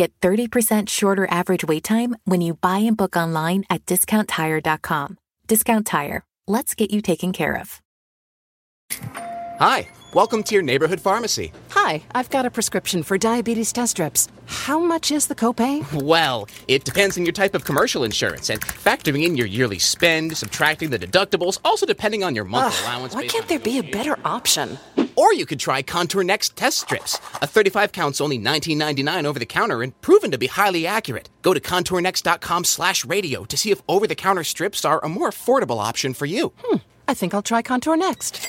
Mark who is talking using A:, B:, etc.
A: Get 30% shorter average wait time when you buy and book online at discounttire.com. Discount Tire. Let's get you taken care of.
B: Hi, welcome to your neighborhood pharmacy.
C: Hi, I've got a prescription for diabetes test strips. How much is the copay?
B: Well, it depends on your type of commercial insurance and factoring in your yearly spend, subtracting the deductibles, also depending on your monthly
C: Ugh,
B: allowance.
C: why can't there be a better option?
B: Or you could try Contour Next test strips. A 35 count's only $19.99 over the counter and proven to be highly accurate. Go to contournext.com slash radio to see if over the counter strips are a more affordable option for you.
C: Hmm, I think I'll try Contour next.